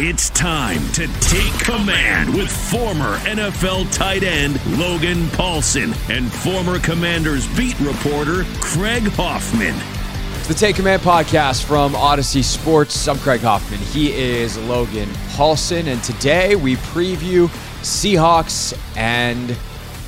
It's time to take command with former NFL tight end Logan Paulsen and former Commanders beat reporter Craig Hoffman. It's the Take Command podcast from Audacy Sports. I'm Craig Hoffman. He is Logan Paulsen, and today we preview Seahawks and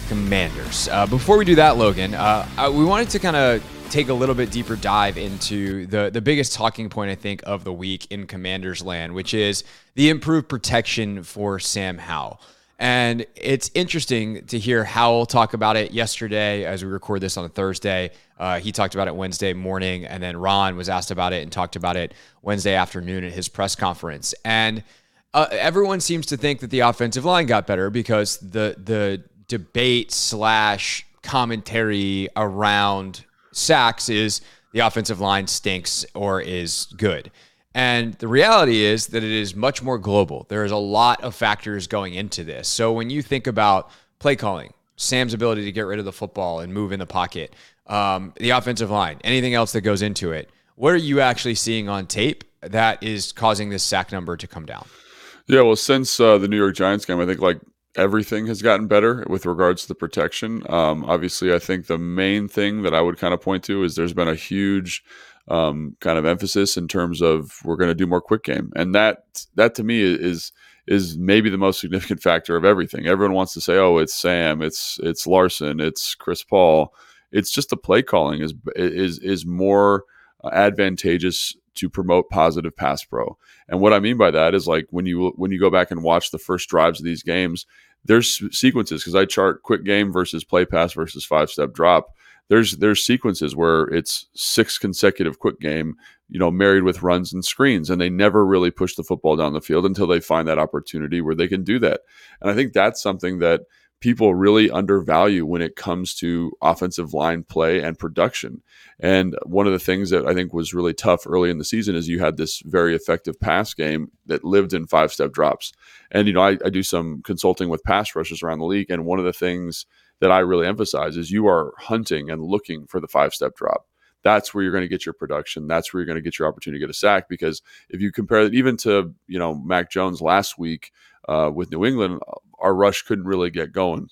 Commanders. Uh, before we do that, Logan, uh, I, we wanted to kind of take a little bit deeper dive into the the biggest talking point I think of the week in Commanders land, which is the improved protection for Sam Howell. And it's interesting to hear Howell talk about it yesterday as we record this on a Thursday. Uh, he talked about it Wednesday morning, and then Ron was asked about it and talked about it Wednesday afternoon at his press conference. And uh, everyone seems to think that the offensive line got better because the the debate slash commentary around sacks is the offensive line stinks or is good. And the reality is that it is much more global. There is a lot of factors going into this. So when you think about play calling, Sam's ability to get rid of the football and move in the pocket, um, the offensive line, anything else that goes into it, what are you actually seeing on tape that is causing this sack number to come down? Yeah, well, since uh, the New York Giants game, I think like everything has gotten better with regards to the protection. Um, obviously, I think the main thing that I would kind of point to is there's been a huge um, kind of emphasis in terms of we're going to do more quick game, and that that to me is is maybe the most significant factor of everything. Everyone wants to say, "Oh, it's Sam, it's it's Larsen, it's Chris Paul." It's just the play calling is is is more advantageous to promote positive pass pro. And what I mean by that is like when you when you go back and watch the first drives of these games, there's sequences because I chart quick game versus play pass versus five step drop. There's there's sequences where it's six consecutive quick game, you know, married with runs and screens, and they never really push the football down the field until they find that opportunity where they can do that. And I think that's something that people really undervalue when it comes to offensive line play and production. And one of the things that I think was really tough early in the season is you had this very effective pass game that lived in five step drops. And, you know, I, I do some consulting with pass rushers around the league. And one of the things that I really emphasize is you are hunting and looking for the five step drop. That's where you're going to get your production. That's where you're going to get your opportunity to get a sack. Because if you compare it even to, you know, Mac Jones last week uh, with New England, our rush couldn't really get going.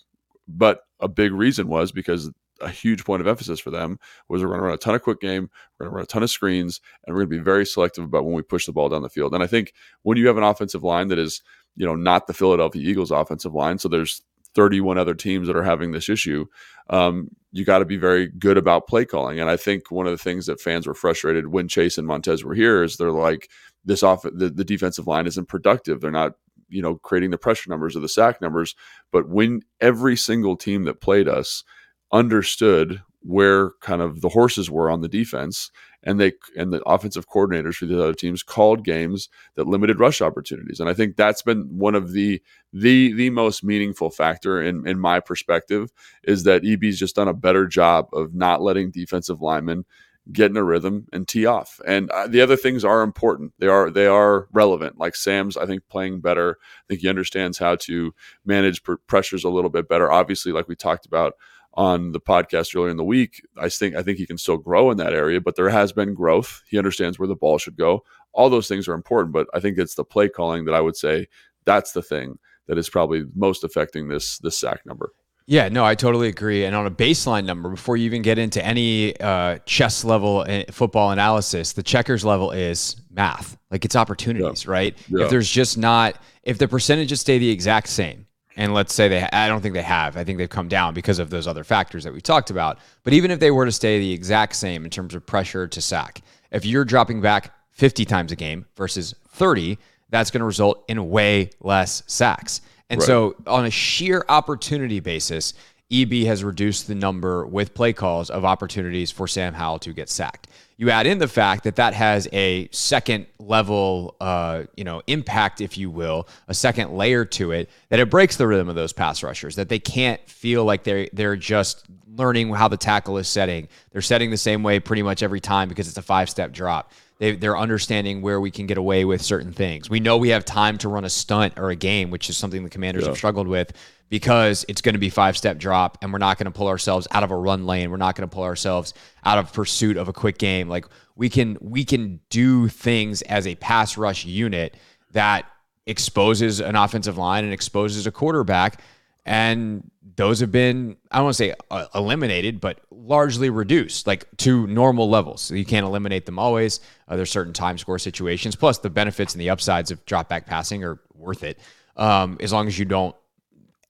But a big reason was because a huge point of emphasis for them was we're going to run a ton of quick game, we're going to run a ton of screens, and we're going to be very selective about when we push the ball down the field. And I think when you have an offensive line that is, you know, not the Philadelphia Eagles offensive line, so there's 31 other teams that are having this issue, um, you got to be very good about play calling. And I think one of the things that fans were frustrated when Chase and Montez were here is they're like, this off the, the defensive line isn't productive. They're not you know creating the pressure numbers or the sack numbers but when every single team that played us understood where kind of the horses were on the defense and they and the offensive coordinators for the other teams called games that limited rush opportunities. And i think that's been one of the the the most meaningful factor in in my perspective is that eb's just done a better job of not letting defensive linemen get in a rhythm and tee off. And uh, the other things are important. They are they are relevant. Like Sam's, I think playing better. I think he understands how to manage pr- pressures a little bit better. Obviously, like we talked about on the podcast earlier in the week, I think I think he can still grow in that area. But there has been growth. He understands where the ball should go. All those things are important. But I think it's the play calling that I would say that's the thing that is probably most affecting this this sack number. Yeah, no, I totally agree. And on a baseline number, before you even get into any uh, chess level eh, football analysis, the checkers level is math. Like it's opportunities, yeah. right? Yeah. If there's just not, if the percentages stay the exact same, and let's say they, I don't think they have. I think they've come down because of those other factors that we talked about. But even if they were to stay the exact same in terms of pressure to sack, if you're dropping back 50 times a game versus 30, that's going to result in way less sacks. And right. so, on a sheer opportunity basis, EB has reduced the number with play calls of opportunities for Sam Howell to get sacked. You add in the fact that that has a second level, uh, you know, impact, if you will, a second layer to it, that it breaks the rhythm of those pass rushers. That they can't feel like they're they're just learning how the tackle is setting. They're setting the same way pretty much every time because it's a five step drop. They, they're understanding where we can get away with certain things. We know we have time to run a stunt or a game, which is something the commanders yeah. have struggled with because it's going to be five step drop and we're not going to pull ourselves out of a run lane. We're not going to pull ourselves out of pursuit of a quick game. Like we can we can do things as a pass rush unit that exposes an offensive line and exposes a quarterback and those have been I don't want to say uh, eliminated, but largely reduced, like to normal levels. So you can't eliminate them always. Uh, there's certain time score situations. Plus, the benefits and the upsides of drop back passing are worth it, um, as long as you don't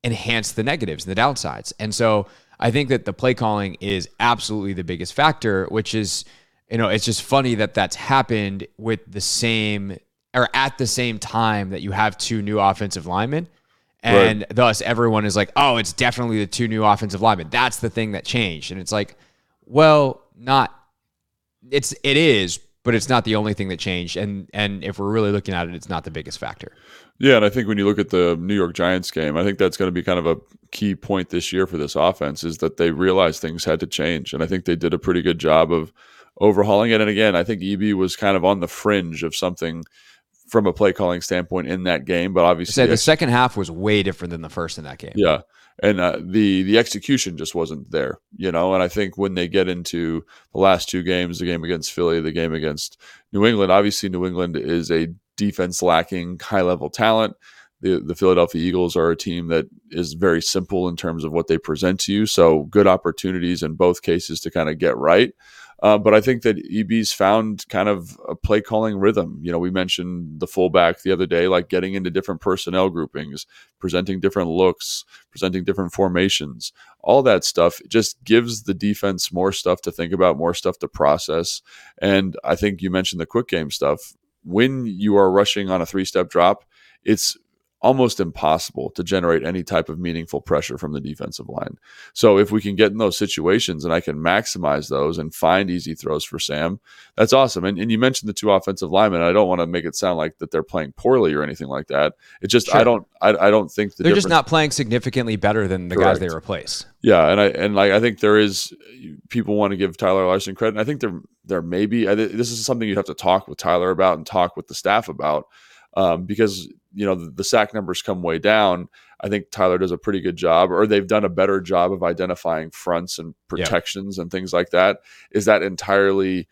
enhance the negatives and the downsides. And so I think that the play calling is absolutely the biggest factor, which is you know it's just funny that that's happened with the same or at the same time that you have two new offensive linemen and right. thus, everyone is like, oh, it's definitely the two new offensive linemen. That's the thing that changed. And it's like, well, not, it's, it is, but it's not the only thing that changed. And, and if we're really looking at it, it's not the biggest factor. Yeah. And I think when you look at the New York Giants game, I think that's going to be kind of a key point this year for this offense is that they realized things had to change. And I think they did a pretty good job of overhauling it. And again, I think EB was kind of on the fringe of something from a play calling standpoint in that game. But obviously, the second half was way different than the first in that game. Yeah, and uh, the the execution just wasn't there, you know. And I think when they get into the last two games, the game against Philly, the game against New England, obviously New England is a defense lacking high level talent. The, the Philadelphia Eagles are a team that is very simple in terms of what they present to you. So good opportunities in both cases to kind of get right. Uh, but I think that EB's found kind of a play calling rhythm. You know, we mentioned the fullback the other day, like getting into different personnel groupings, presenting different looks, presenting different formations. All that stuff just gives the defense more stuff to think about, more stuff to process. And I think you mentioned the quick game stuff. When you are rushing on a three step drop, it's almost impossible to generate any type of meaningful pressure from the defensive line. So if we can get in those situations and I can maximize those and find easy throws for Sam, that's awesome. And, and you mentioned the two offensive linemen. I don't want to make it sound like that they're playing poorly or anything like that. It just sure. I don't I, I don't think the they're just not playing significantly better than the Correct. guys they replace. Yeah, and I and like I think there is people want to give Tyler Larsen credit. And I think there there may be this is something you'd have to talk with Tyler about and talk with the staff about um, because you know the, the, sack numbers come way down. I think Tyler does a pretty good job, or they've done a better job of identifying fronts and protections yeah. and things like that. Is that entirely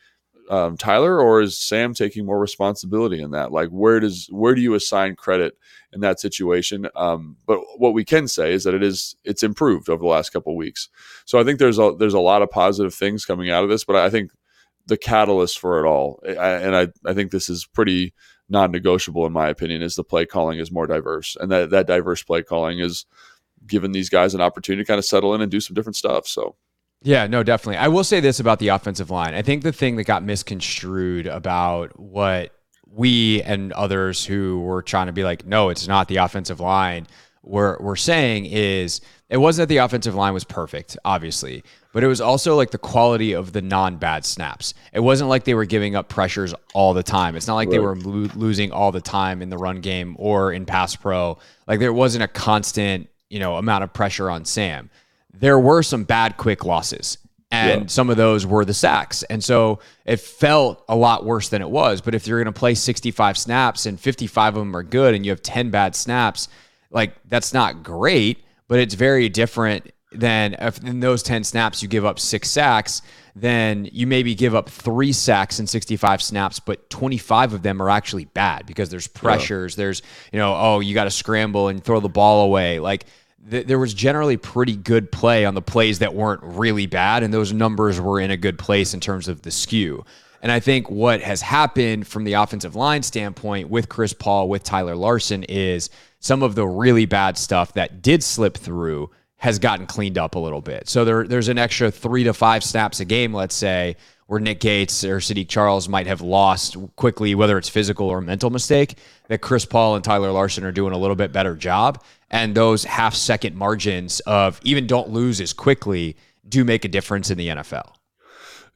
um, Tyler, or is Sam taking more responsibility in that? Like, where does where do you assign credit in that situation? Um, but what we can say is that it is it's improved over the last couple of weeks. So I think there's a there's a lot of positive things coming out of this, but I think the catalyst for it all, I, and I I think this is pretty non-negotiable in my opinion is the play calling is more diverse. And that that diverse play calling is giving these guys an opportunity to kind of settle in and do some different stuff so. Yeah no definitely. I will say this about the offensive line. I think the thing that got misconstrued about what we and others who were trying to be like no it's not the offensive line were, were saying is it wasn't that the offensive line was perfect, obviously, but it was also like the quality of the non bad snaps. It wasn't like they were giving up pressures all the time. It's not like right. they were lo- losing all the time in the run game or in pass pro. Like there wasn't a constant, you know, amount of pressure on Sam. There were some bad quick losses. and yeah. some of those were the sacks. And so it felt a lot worse than it was. But if you're going to play 65 snaps and 55 of them are good and you have 10 bad snaps, like that's not great, but it's very different than if in those 10 snaps you give up six sacks, then you maybe give up three sacks in 65 snaps, but 25 of them are actually bad because there's pressures. Yeah. There's, you know, oh, you got to scramble and throw the ball away. Like, there was generally pretty good play on the plays that weren't really bad, and those numbers were in a good place in terms of the skew. And I think what has happened from the offensive line standpoint with Chris Paul, with Tyler Larsen, is some of the really bad stuff that did slip through has gotten cleaned up a little bit. So there, there's an extra three to five snaps a game, let's say, where Nick Gates or Saahdiq Charles might have lost quickly, whether it's physical or mental mistake, that Chris Paul and Tyler Larsen are doing a little bit better job. And those half second margins of even don't lose as quickly do make a difference in the NFL.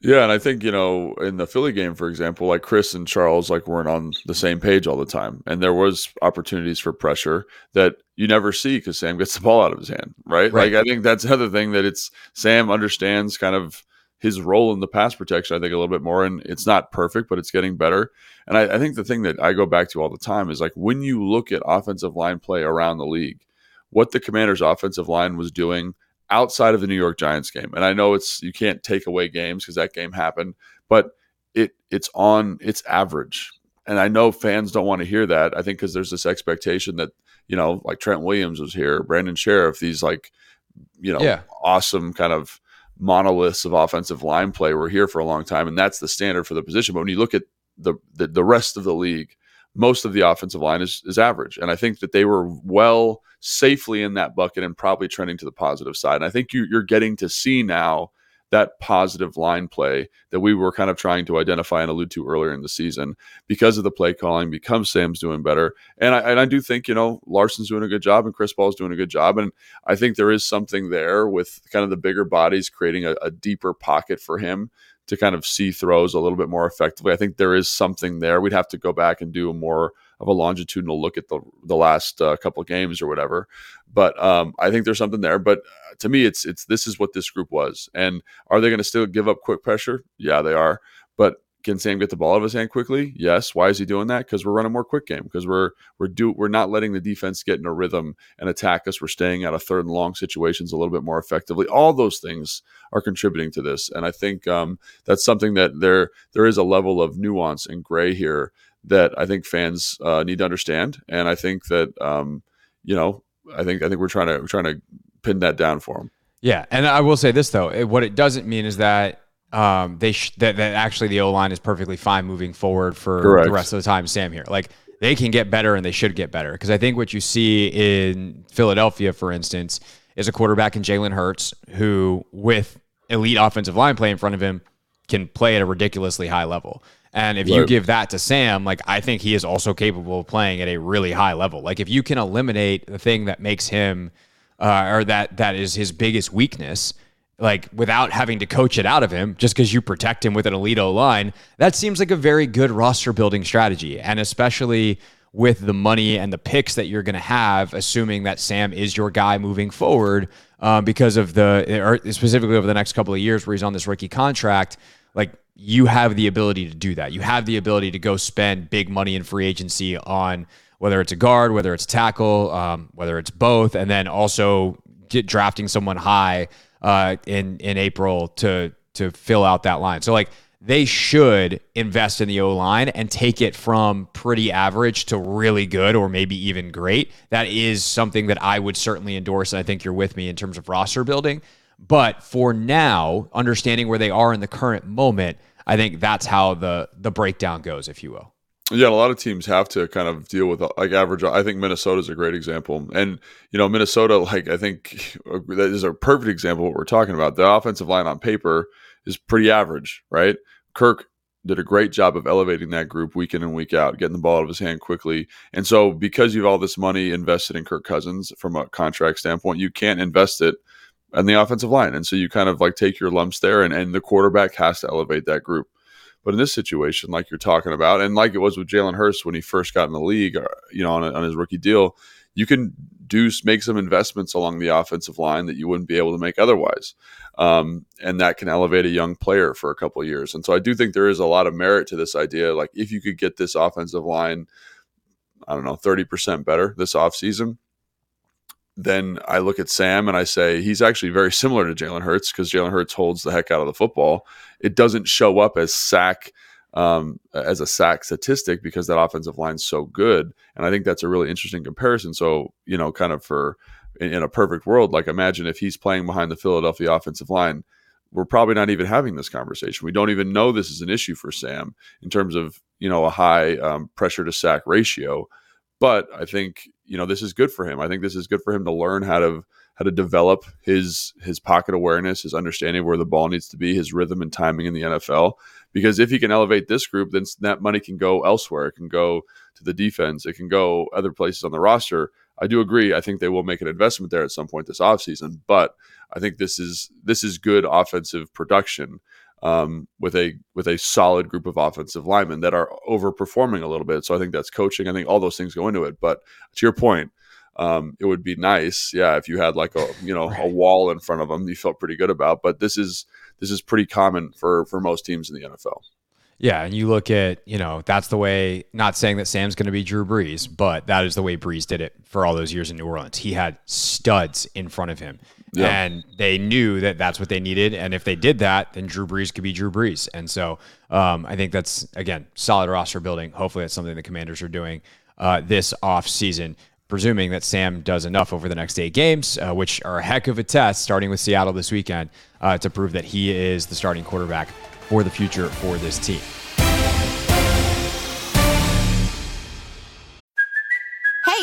Yeah, and I think you know in the Philly game, for example, like Chris and Charles like weren't on the same page all the time, and there was opportunities for pressure that you never see because Sam gets the ball out of his hand, right? right? Like I think that's another thing that it's Sam understands kind of his role in the pass protection. I think a little bit more, and it's not perfect, but it's getting better. And I, I think the thing that I go back to all the time is like when you look at offensive line play around the league, what the Commanders' offensive line was doing outside of the New York Giants game. And I know it's you can't take away games because that game happened, but it it's on it's average. And I know fans don't want to hear that. I think because there's this expectation that you know, like Trent Williams was here, Brandon Scherff, these like you know yeah. awesome kind of monoliths of offensive line play were here for a long time, and that's the standard for the position. But when you look at the the, the rest of the league, most of the offensive line is is average, and I think that they were well safely in that bucket and probably trending to the positive side. And I think you, you're getting to see now that positive line play that we were kind of trying to identify and allude to earlier in the season because of the play calling, because Sam's doing better. And I, and I do think, you know, Larsen's doing a good job and Chris Paul's doing a good job. And I think there is something there with kind of the bigger bodies creating a, a deeper pocket for him to kind of see throws a little bit more effectively. I think there is something there. We'd have to go back and do a more of a longitudinal look at the the last uh, couple of games or whatever. But um, I think there's something there. But uh, to me, it's it's this is what this group was. And are they going to still give up quick pressure? Yeah, they are. But can Sam get the ball out of his hand quickly? Yes. Why is he doing that? Because we're running more quick game. Because we're we're do we're not letting the defense get in a rhythm and attack us. We're staying out of third and long situations a little bit more effectively. All those things are contributing to this, and I think um, that's something that there there is a level of nuance and gray here that I think fans uh, need to understand. And I think that um, you know I think I think we're trying to we're trying to pin that down for them. Yeah, and I will say this though, what it doesn't mean is that um, they sh- that, that actually the O line is perfectly fine moving forward for Correct. the rest of the time. Sam here, like they can get better and they should get better because I think what you see in Philadelphia, for instance, is a quarterback in Jalen Hurts who, with elite offensive line play in front of him, can play at a ridiculously high level. And if right. you give that to Sam, like I think he is also capable of playing at a really high level. Like if you can eliminate the thing that makes him, uh, or that that is his biggest weakness, like without having to coach it out of him just because you protect him with an elite O line, that seems like a very good roster building strategy. And especially with the money and the picks that you're going to have, assuming that Sam is your guy moving forward um, because of the, or specifically over the next couple of years where he's on this rookie contract, like you have the ability to do that. You have the ability to go spend big money in free agency on whether it's a guard, whether it's tackle, um, whether it's both, and then also get drafting someone high uh, in in April to to fill out that line. So like they should invest in the O line and take it from pretty average to really good or maybe even great. That is something that I would certainly endorse. And I think you're with me in terms of roster building. But for now, understanding where they are in the current moment, I think that's how the the breakdown goes, if you will. Yeah, a lot of teams have to kind of deal with like average. I think Minnesota is a great example, and you know Minnesota, like I think that is a perfect example of what we're talking about. The offensive line on paper is pretty average, right? Kirk did a great job of elevating that group week in and week out, getting the ball out of his hand quickly. And so, because you have all this money invested in Kirk Cousins from a contract standpoint, you can't invest it on the offensive line, and so you kind of like take your lumps there, and and the quarterback has to elevate that group. But in this situation, like you're talking about, and like it was with Jalen Hurts when he first got in the league, uh, you know, on, a, on his rookie deal, you can do make some investments along the offensive line that you wouldn't be able to make otherwise. Um, and that can elevate a young player for a couple years. And so I do think there is a lot of merit to this idea. Like if you could get this offensive line, I don't know, 30% better this offseason, then I look at Sam and I say he's actually very similar to Jalen Hurts because Jalen Hurts holds the heck out of the football. It doesn't show up as sack um, as a sack statistic because that offensive line's so good, and I think that's a really interesting comparison. So you know, kind of for in, in a perfect world, like imagine if he's playing behind the Philadelphia offensive line. We're probably not even having this conversation. We don't even know this is an issue for Sam in terms of you know a high um, pressure to sack ratio. But I think you know this is good for him. I think this is good for him to learn how to how to develop his his pocket awareness, his understanding where the ball needs to be, his rhythm and timing in the NFL. Because if he can elevate this group, then that money can go elsewhere. It can go to the defense. It can go other places on the roster. I do agree. I think they will make an investment there at some point this offseason. But I think this is this is good offensive production um, with a with a solid group of offensive linemen that are overperforming a little bit. So I think that's coaching. I think all those things go into it. But to your point, um, it would be nice, yeah, if you had like a you know right. a wall in front of them you felt pretty good about. But this is this is pretty common for for most teams in the NFL. Yeah, and you look at, you know, that's the way, not saying that Sam's going to be Drew Brees, but that is the way Brees did it for all those years in New Orleans. He had studs in front of him. Yeah. And they knew that that's what they needed. And if they did that, then Drew Brees could be Drew Brees. And so um, I think that's, again, solid roster building. Hopefully that's something the commanders are doing uh, this off season presuming that Sam does enough over the next eight games, uh, which are a heck of a test, starting with Seattle this weekend, uh, to prove that he is the starting quarterback for the future for this team.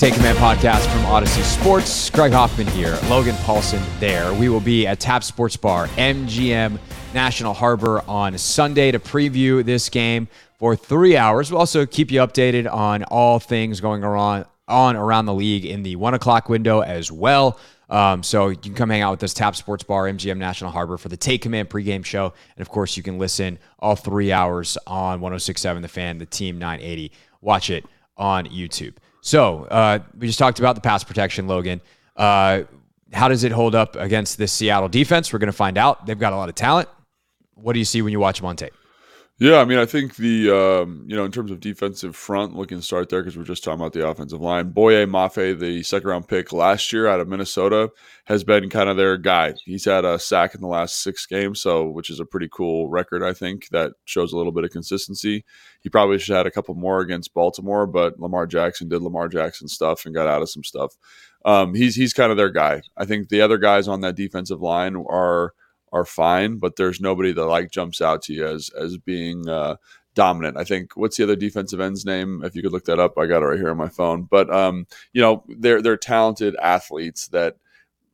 Take Command podcast from Audacy Sports. Craig Hoffman here, Logan Paulsen there. We will be at Tap Sports Bar, MGM National Harbor on Sunday to preview this game for three hours. We'll also keep you updated on all things going on, on around the league in the one o'clock window as well. Um, so you can come hang out with us, Tap Sports Bar, MGM National Harbor for the Take Command pregame show. And of course, you can listen all three hours on 1067 The Fan, the Team 980. Watch it on YouTube. So uh, we just talked about the pass protection, Logan. Uh, how does it hold up against this Seattle defense? We're going to find out. They've got a lot of talent. What do you see when you watch them on tape? Yeah, I mean, I think the um, you know in terms of defensive front, looking to start there because we're just talking about the offensive line. Boye Mafe, the second round pick last year out of Minnesota, has been kind of their guy. He's had a sack in the last six games, so which is a pretty cool record. I think that shows a little bit of consistency. He probably should have had a couple more against Baltimore, but Lamar Jackson did Lamar Jackson stuff and got out of some stuff. Um, he's he's kind of their guy. I think the other guys on that defensive line are are fine, but there's nobody that like jumps out to you as as being uh, dominant. I think what's the other defensive end's name? If you could look that up, I got it right here on my phone. But um, you know, they're they're talented athletes that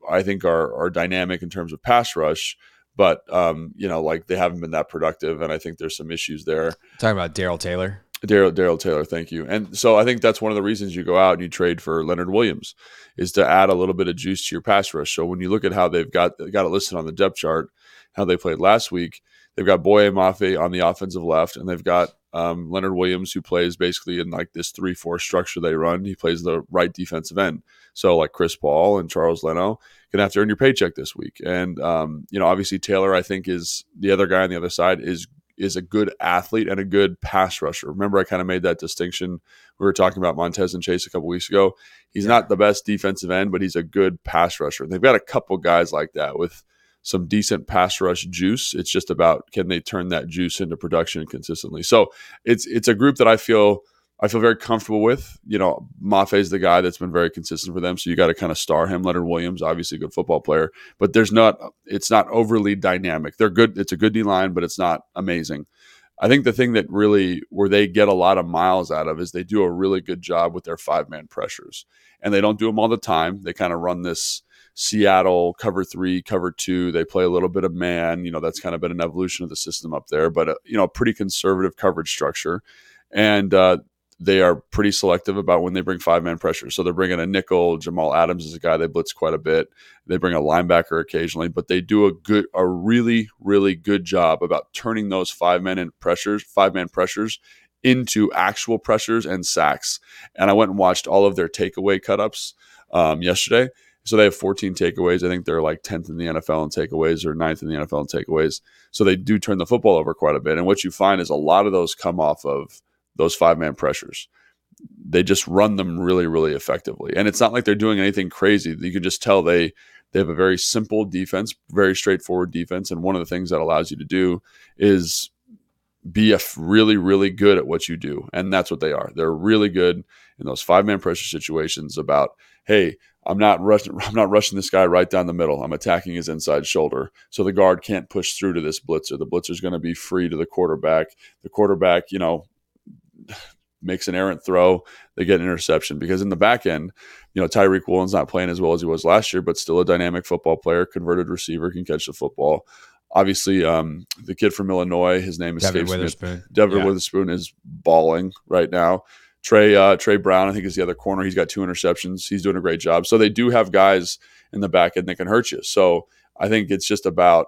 I think are are dynamic in terms of pass rush. But um, you know, like they haven't been that productive, and I think there's some issues there. Talking about Darrell Taylor. Darrell Darrell Taylor, thank you. And so I think that's one of the reasons you go out and you trade for Leonard Williams is to add a little bit of juice to your pass rush. So when you look at how they've got got it listed on the depth chart, how they played last week, they've got Boye Mafe on the offensive left, and they've got um, Leonard Williams who plays basically in like this three four structure they run. He plays the right defensive end. So like Chris Paul and Charles Leno gonna have to earn your paycheck this week. And um, you know, obviously Taylor, I think is the other guy on the other side is is a good athlete and a good pass rusher. Remember, I kind of made that distinction. We were talking about Montez and Chase a couple weeks ago. He's yeah. not the best defensive end, but he's a good pass rusher. They've got a couple guys like that with some decent pass rush juice. It's just about can they turn that juice into production consistently. So it's it's a group that I feel I feel very comfortable with. You know, is the guy that's been very consistent for them, so you got to kind of star him. Leonard Williams, obviously a good football player, but there's not it's not overly dynamic. They're good. It's a good D line, but it's not amazing. I think the thing that really where they get a lot of miles out of is they do a really good job with their five man pressures, and they don't do them all the time. They kind of run this Seattle cover three, cover two. They play a little bit of man. You know, that's kind of been an evolution of the system up there, but a, uh, you know, pretty conservative coverage structure. And uh, they are pretty selective about when they bring five man pressure. So they're bringing a nickel. Jamal Adams is a guy they blitz quite a bit. They bring a linebacker occasionally, but they do a good, a really, really good job about turning those five man pressures, five man pressures into actual pressures and sacks. And I went and watched all of their takeaway cut ups um, yesterday. So they have 14 takeaways. I think they're like 10th in the NFL in takeaways or 9th in the NFL in takeaways. So they do turn the football over quite a bit. And what you find is a lot of those come off of those five man pressures. They just run them really, really effectively. And it's not like they're doing anything crazy. You can just tell they they have a very simple defense, very straightforward defense. And one of the things that allows you to do is be a really, really good at what you do. And that's what they are. They're really good in those five man pressure situations about, hey, I'm not rushing. I'm not rushing this guy right down the middle. I'm attacking his inside shoulder, so the guard can't push through to this blitzer. The blitzer's going to be free to the quarterback. The quarterback, you know, makes an errant throw, they get an interception. Because in the back end, you know, Tariq Woolen's not playing as well as he was last year, but still a dynamic football player, converted receiver, can catch the football. Obviously, um, the kid from Illinois, his name is Devon Witherspoon. Devon yeah. Witherspoon is balling right now. Tre uh, Tre Brown, I think, is the other corner. He's got two interceptions. He's doing a great job. So they do have guys in the back end that can hurt you. So I think it's just about,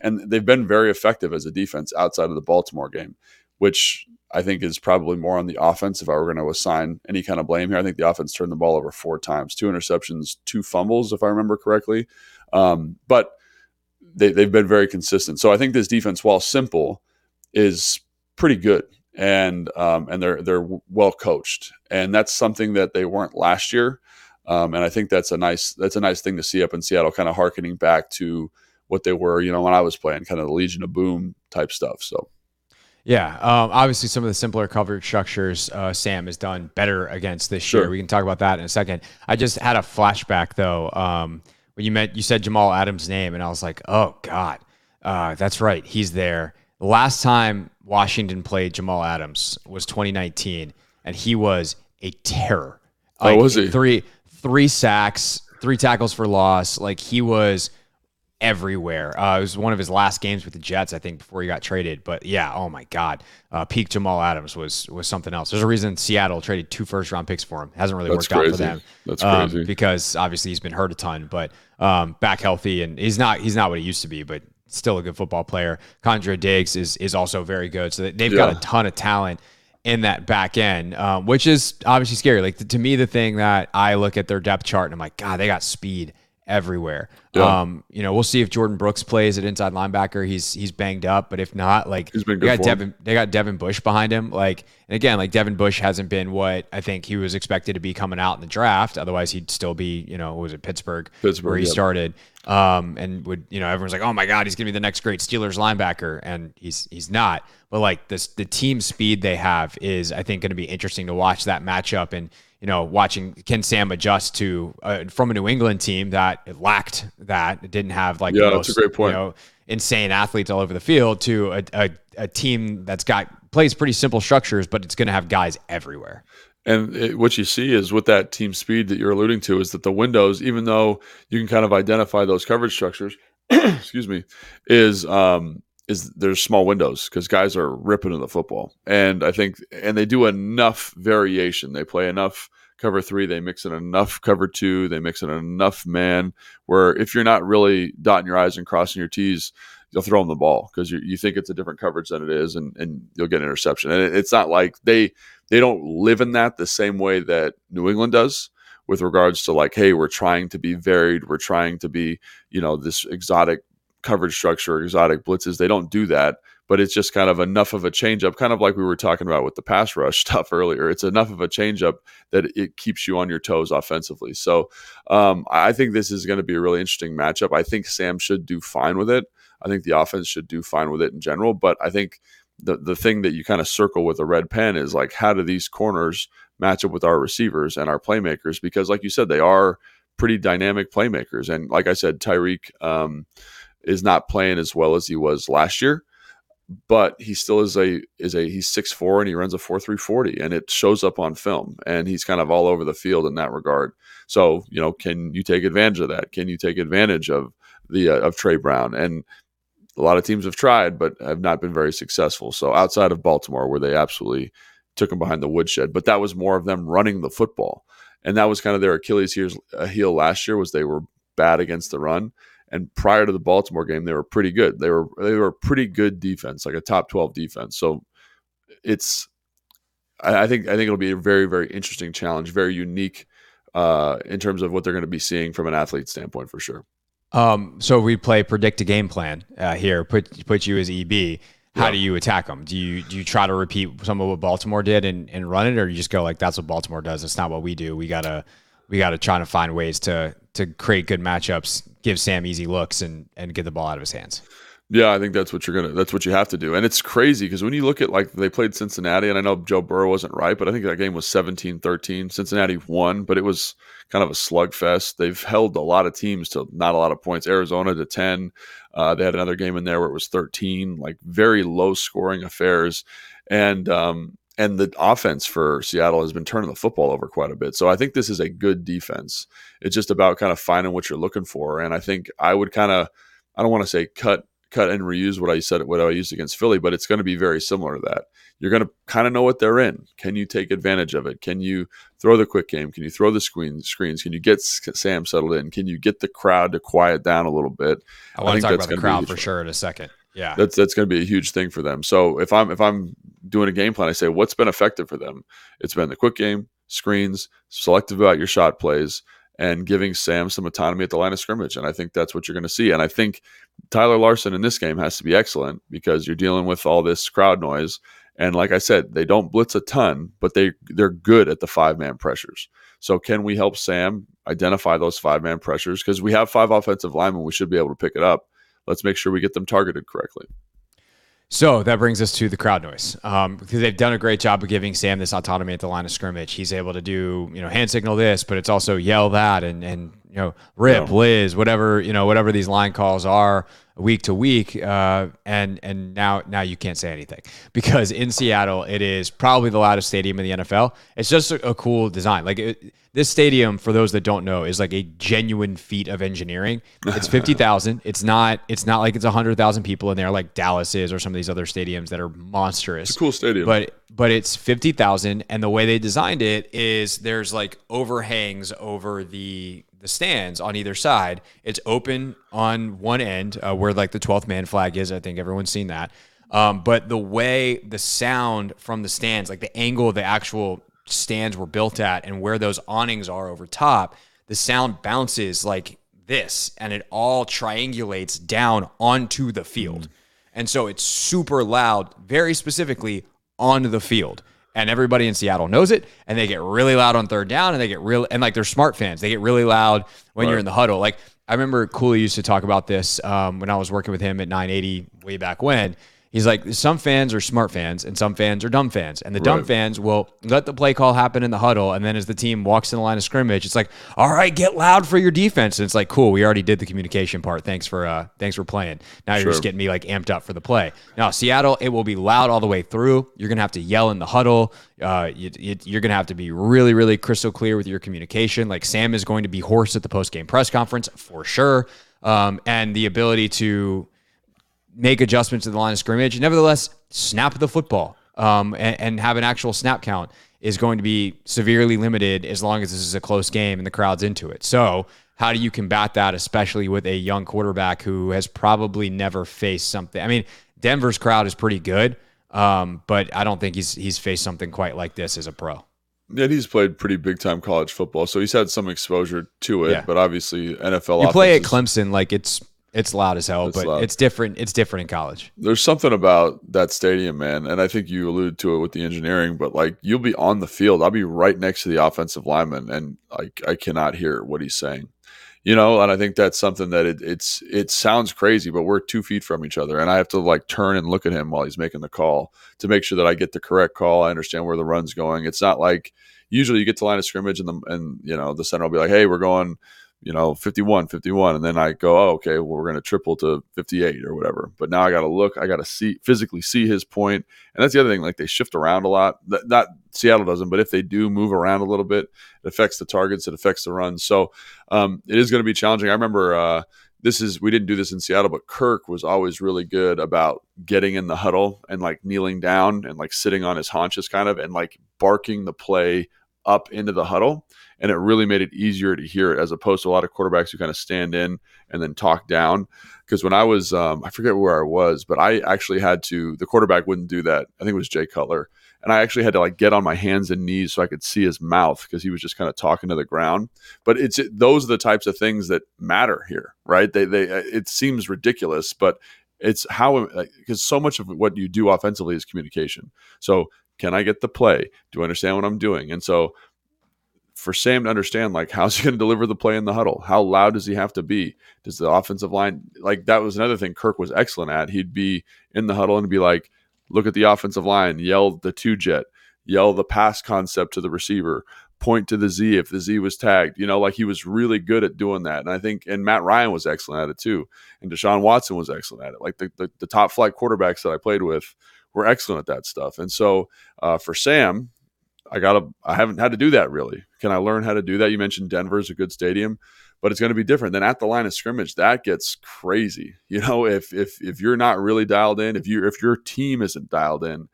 and they've been very effective as a defense outside of the Baltimore game, which I think is probably more on the offense. If I were going to assign any kind of blame here, I think the offense turned the ball over four times, two interceptions, two fumbles, if I remember correctly. Um, but they, they've been very consistent. So I think this defense, while simple, is pretty good and um, and they're they're well coached, and that's something that they weren't last year. Um, and I think that's a nice that's a nice thing to see up in Seattle, kind of harkening back to what they were, you know, when I was playing, kind of the Legion of Boom type stuff. So. Yeah, um, obviously some of the simpler coverage structures uh, Sam has done better against this sure. year. We can talk about that in a second. I just had a flashback though um, when you met you said Jamal Adams' name, and I was like, oh god, uh, that's right, he's there. The last time Washington played Jamal Adams was 2019, and he was a terror. Like, oh, was he? Three three sacks, three tackles for loss. Like he was everywhere. Uh, it was one of his last games with the Jets, I think, before he got traded. But yeah, oh my God, uh, peak Jamal Adams was was something else. There's a reason Seattle traded two first round picks for him. Hasn't really That's worked crazy. out for them. That's um, crazy because obviously he's been hurt a ton, but um, back healthy and he's not he's not what he used to be, but still a good football player. Quandre Diggs is is also very good. So they've yeah. got a ton of talent in that back end, um, which is obviously scary. Like to me, the thing that I look at their depth chart and I'm like, God, they got speed everywhere. Yeah. Um, you know, we'll see if Jordyn Brooks plays at inside linebacker. He's he's banged up, but if not, like he's been they got Devin they got Devin Bush behind him. Like and again, like Devin Bush hasn't been what I think he was expected to be coming out in the draft. Otherwise, he'd still be, you know, was it Pittsburgh, Pittsburgh where he yep. started. Um, and would you know everyone's like, oh my god, he's gonna be the next great Steelers linebacker, and he's he's not. But like this, the team speed they have is, I think, going to be interesting to watch that matchup and you know, watching can Sam adjust to uh, from a New England team that lacked that, it didn't have like yeah, most, that's a great point. You know, insane athletes all over the field to a, a, a team that's got plays pretty simple structures, but it's going to have guys everywhere. And it, what you see is with that team speed that you're alluding to is that the windows, even though you can kind of identify those coverage structures, excuse me, is um, is there's small windows because guys are ripping to the football, and I think and they do enough variation. They play enough cover three, they mix in enough cover two, they mix in enough man. Where if you're not really dotting your i's and crossing your t's, you'll throw them the ball because you, you think it's a different coverage than it is, and, and you'll get an interception. And it, it's not like they they don't live in that the same way that New England does with regards to like, hey, we're trying to be varied, we're trying to be, you know, this exotic coverage structure, exotic blitzes. They don't do that, but it's just kind of enough of a changeup, kind of like we were talking about with the pass rush stuff earlier. It's enough of a changeup that it keeps you on your toes offensively. So um, I think this is going to be a really interesting matchup. I think Sam should do fine with it. I think the offense should do fine with it in general, but I think the the thing that you kind of circle with a red pen is like how do these corners match up with our receivers and our playmakers because like you said they are pretty dynamic playmakers and like I said Tyreek um, is not playing as well as he was last year but he still is a is a he's six four and he runs a four three forty and it shows up on film and he's kind of all over the field in that regard. So you know, can you take advantage of that? Can you take advantage of the uh, of Tre Brown? And a lot of teams have tried but have not been very successful. So outside of Baltimore, where they absolutely took him behind the woodshed, but that was more of them running the football, and that was kind of their Achilles heel last year was they were bad against the run and prior to the Baltimore game, they were pretty good. They were they were a pretty good defense, like a top twelve defense. So it's I, I think I think it'll be a very very interesting challenge, very unique uh, in terms of what they're going to be seeing from an athlete standpoint for sure. Um, so we play predict a game plan uh, here. Put put you as EB. How yeah. do you attack them? Do you do you try to repeat some of what Baltimore did and, and run it, or you just go like that's what Baltimore does? It's not what we do. We gotta we gotta try to find ways to to create good matchups give Sam easy looks and and get the ball out of his hands. Yeah, I think that's what you're gonna. That's what you have to do, and it's crazy because when you look at like they played Cincinnati, and I know Joe Burrow wasn't right, but I think that game was 17-13. Cincinnati won, but it was kind of a slugfest. They've held a lot of teams to not a lot of points. Arizona to ten. Uh, they had another game in there where it was thirteen, like very low scoring affairs, and um, and the offense for Seattle has been turning the football over quite a bit. So I think this is a good defense. It's just about kind of finding what you're looking for. And I think I would kind of, I don't want to say cut, cut and reuse what I said, what I used against Philly, but it's going to be very similar to that. You're going to kind of know what they're in. Can you take advantage of it? Can you throw the quick game? Can you throw the screen screens? Can you get Sam settled in? Can you get the crowd to quiet down a little bit? I want I to talk about the crowd for sure in a second. Yeah, that's that's going to be a huge thing for them. So if I'm if I'm doing a game plan, I say what's been effective for them. It's been the quick game, screens, selective about your shot plays, and giving Sam some autonomy at the line of scrimmage. And I think that's what you're going to see. And I think Tyler Larsen in this game has to be excellent because you're dealing with all this crowd noise. And like I said, they don't blitz a ton, but they they're good at the five man pressures. So can we help Sam identify those five man pressures? Because we have five offensive linemen, we should be able to pick it up let's make sure we get them targeted correctly. So that brings us to the crowd noise um, because they've done a great job of giving Sam this autonomy at the line of scrimmage. He's able to do you know hand signal this, but it's also yell that and and you know rip yeah. Liz whatever you know whatever these line calls are week to week. Uh, and and now now you can't say anything because in Seattle it is probably the loudest stadium in the NFL. It's just a, a cool design. Like it, this stadium, for those that don't know, is like a genuine feat of engineering. It's fifty thousand. it's not. It's not like it's hundred thousand people in there like Dallas is or some of these other stadiums that are monstrous. It's a cool stadium, but but it's fifty thousand, and the way they designed it is there's like overhangs over the the stands on either side. It's open on one end uh, where like the twelfth man flag is. I think everyone's seen that. Um, but the way the sound from the stands, like the angle the actual stands were built at and where those awnings are over top, the sound bounces like this and it all triangulates down onto the field. Mm. And so it's super loud, very specifically on the field. And everybody in Seattle knows it, and they get really loud on third down, and they get real and like they're smart fans. They get really loud when right. you're in the huddle. Like I remember Cooley used to talk about this um, when I was working with him at 980 way back when. He's like, some fans are smart fans and some fans are dumb fans. And the dumb fans will let the play call happen in the huddle. And then as the team walks in the line of scrimmage, it's like, all right, get loud for your defense. And it's like, cool, we already did the communication part. Thanks for uh, thanks for playing. Now you're just getting me like amped up for the play. Now, Seattle, it will be loud all the way through. You're going to have to yell in the huddle. Uh, you, you're going to have to be really, really crystal clear with your communication. Like Sam is going to be hoarse at the post game press conference for sure. Um, and the ability to make adjustments to the line of scrimmage. Nevertheless, snap the football um, and, and have an actual snap count is going to be severely limited as long as this is a close game and the crowd's into it. So, how do you combat that, especially with a young quarterback who has probably never faced something? I mean, Denver's crowd is pretty good, um, but I don't think he's he's faced something quite like this as a pro. Yeah, he's played pretty big time college football, so he's had some exposure to it. Yeah. But obviously, NFL. You play at Clemson, like it's it's loud as hell, It's but loud. it's different. It's different in college. there's something about that stadium, man, and I think you alluded to it with the engineering, but like you'll be on the field, I'll be right next to the offensive lineman, and like I cannot hear what he's saying, you know, and I think that's something that it, it's it sounds crazy, but we're two feet from each other, and I have to like turn and look at him while he's making the call to make sure that I get the correct call. I understand where the run's going. It's not like usually you get to line of scrimmage and the and you know the center will be like, hey, we're going you know 51 51 and then i go oh okay well we're going to triple to 58 or whatever. But now i got to look i got to see physically see his point and that's the other thing like they shift around a lot. That- not seattle doesn't but if they do move around a little bit it affects the targets it affects the runs. So um, it is going to be challenging. I remember uh, this is we didn't do this in Seattle, but Kirk was always really good about getting in the huddle and like kneeling down and like sitting on his haunches kind of and like barking the play up into the huddle. And it really made it easier to hear it as opposed to a lot of quarterbacks who kind of stand in and then talk down. Because when I was, um, I forget where I was, but I actually had to, the quarterback wouldn't do that. I think it was Jay Cutler. And I actually had to like get on my hands and knees so I could see his mouth because he was just kind of talking to the ground. But it's those are the types of things that matter here, right? They, they, it seems ridiculous, but it's how because so much of what you do offensively is communication. So can I get the play? Do I understand what I'm doing? And so for Sam to understand, like, how's he going to deliver the play in the huddle? How loud does he have to be? Does the offensive line, like, that was another thing Kirk was excellent at. He'd be in the huddle and be like, look at the offensive line, yell the two jet, yell the pass concept to the receiver, point to the Z if the Z was tagged. You know, like he was really good at doing that. And I think, and Matt Ryan was excellent at it too. And Deshaun Watson was excellent at it. Like the, the, the top flight quarterbacks that I played with were excellent at that stuff. And so uh, for Sam, I got to, I haven't had to do that really. Can I learn how to do that? You mentioned Denver is a good stadium, but it's going to be different than at the line of scrimmage. That gets crazy. You know, if, if, if you're not really dialed in, if you, if your team isn't dialed in,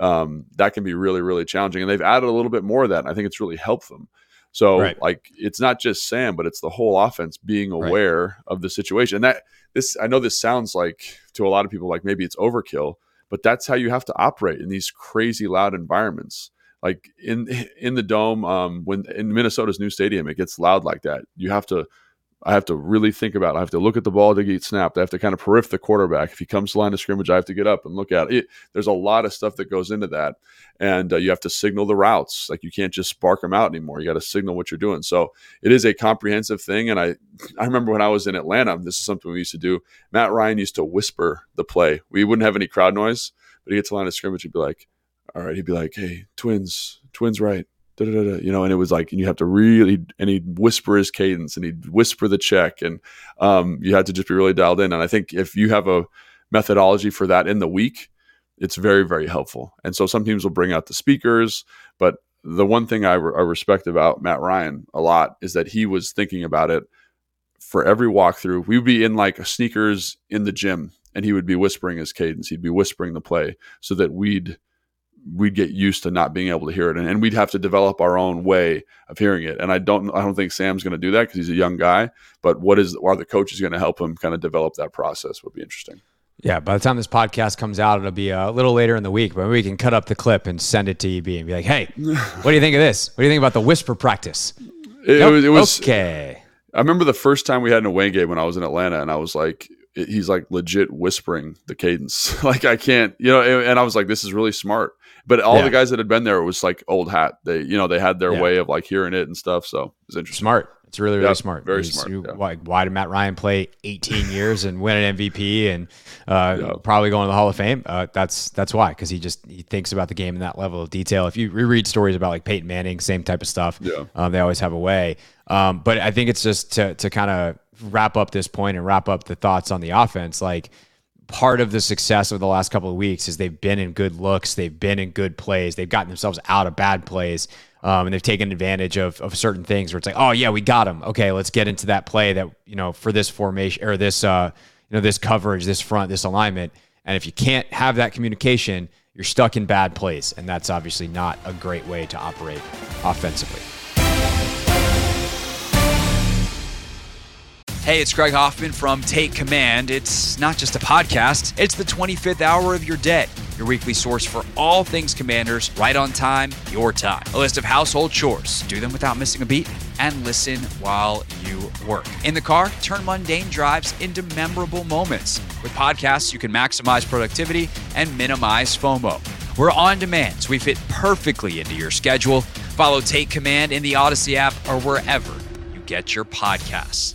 um, that can be really, really challenging. And they've added a little bit more of that. And I think it's really helped them. So Right. like it's not just Sam, but it's the whole offense being aware of the situation. And that this I know this sounds like to a lot of people like maybe it's overkill, but that's how you have to operate in these crazy loud environments. Like in in the dome, um, when in Minnesota's new stadium, it gets loud like that. You have to I have to really think about it. I have to look at the ball to get snapped. I have to kind of periph the quarterback. If he comes to line of scrimmage, I have to get up and look at it. There's a lot of stuff that goes into that. And uh, you have to signal the routes. Like you can't just spark them out anymore. You got to signal what you're doing. So it is a comprehensive thing. And I, I remember when I was in Atlanta, this is something we used to do. Matt Ryan used to whisper the play. We wouldn't have any crowd noise, but he gets to line of scrimmage. He'd be like, all right. He'd be like, hey, twins, twins right. You know, and it was like, and you have to really, and he'd whisper his cadence and he'd whisper the check, and um, you had to just be really dialed in. And I think if you have a methodology for that in the week, it's very, very helpful. And so some teams will bring out the speakers, but the one thing I, re- I respect about Matt Ryan a lot is that he was thinking about it for every walkthrough. We'd be in like sneakers in the gym, and he would be whispering his cadence. He'd be whispering the play so that we'd we'd get used to not being able to hear it and, and we'd have to develop our own way of hearing it and i don't i don't think sam's going to do that because he's a young guy but what is are the coaches going to help him kind of develop that process would be interesting Yeah, by the time this podcast comes out, it'll be a little later in the week, but we can cut up the clip and send it to EB and be like, "Hey, what do you think of this? What do you think about the whisper practice?" it, Nope. was, it was okay. i remember the first time we had an away game when i was in atlanta and i was like he's like legit whispering the cadence like i can't you know and i was like this is really smart but all Yeah. the guys that had been there it was like old hat they you know they had their Yeah. way of like hearing it and stuff so it's interesting Smart. It's really, really Yeah, smart. very He's- smart, you-. Why, why did Matt Ryan play 18 years and win an MVP and uh, probably go in the Hall of Fame? Uh, that's that's why because he just he thinks about the game in that level of detail. If you reread stories about like Peyton Manning, same type of stuff. Yeah. um, they always have a way. Um, but I think it's just to to kind of wrap up this point and wrap up the thoughts on the offense. Like part of the success of the last couple of weeks is they've been in good looks, they've been in good plays, they've gotten themselves out of bad plays, um, and they've taken advantage of of certain things where it's like, oh yeah, we got him. Okay, let's get into that play that you know for this formation or this uh, you know, this coverage, this front, this alignment. And if you can't have that communication, you're stuck in bad place. And that's obviously not a great way to operate offensively. Hey, it's Craig Hoffman from Take Command. It's not just a podcast, it's the 25th hour of your day. Your weekly source for all things commanders, right on time, your time. A list of household chores. Do them without missing a beat and listen while you work. In the car, turn mundane drives into memorable moments. With podcasts, you can maximize productivity and minimize FOMO. We're on demand, so we fit perfectly into your schedule. Follow Take Command in the Audacy app or wherever you get your podcasts.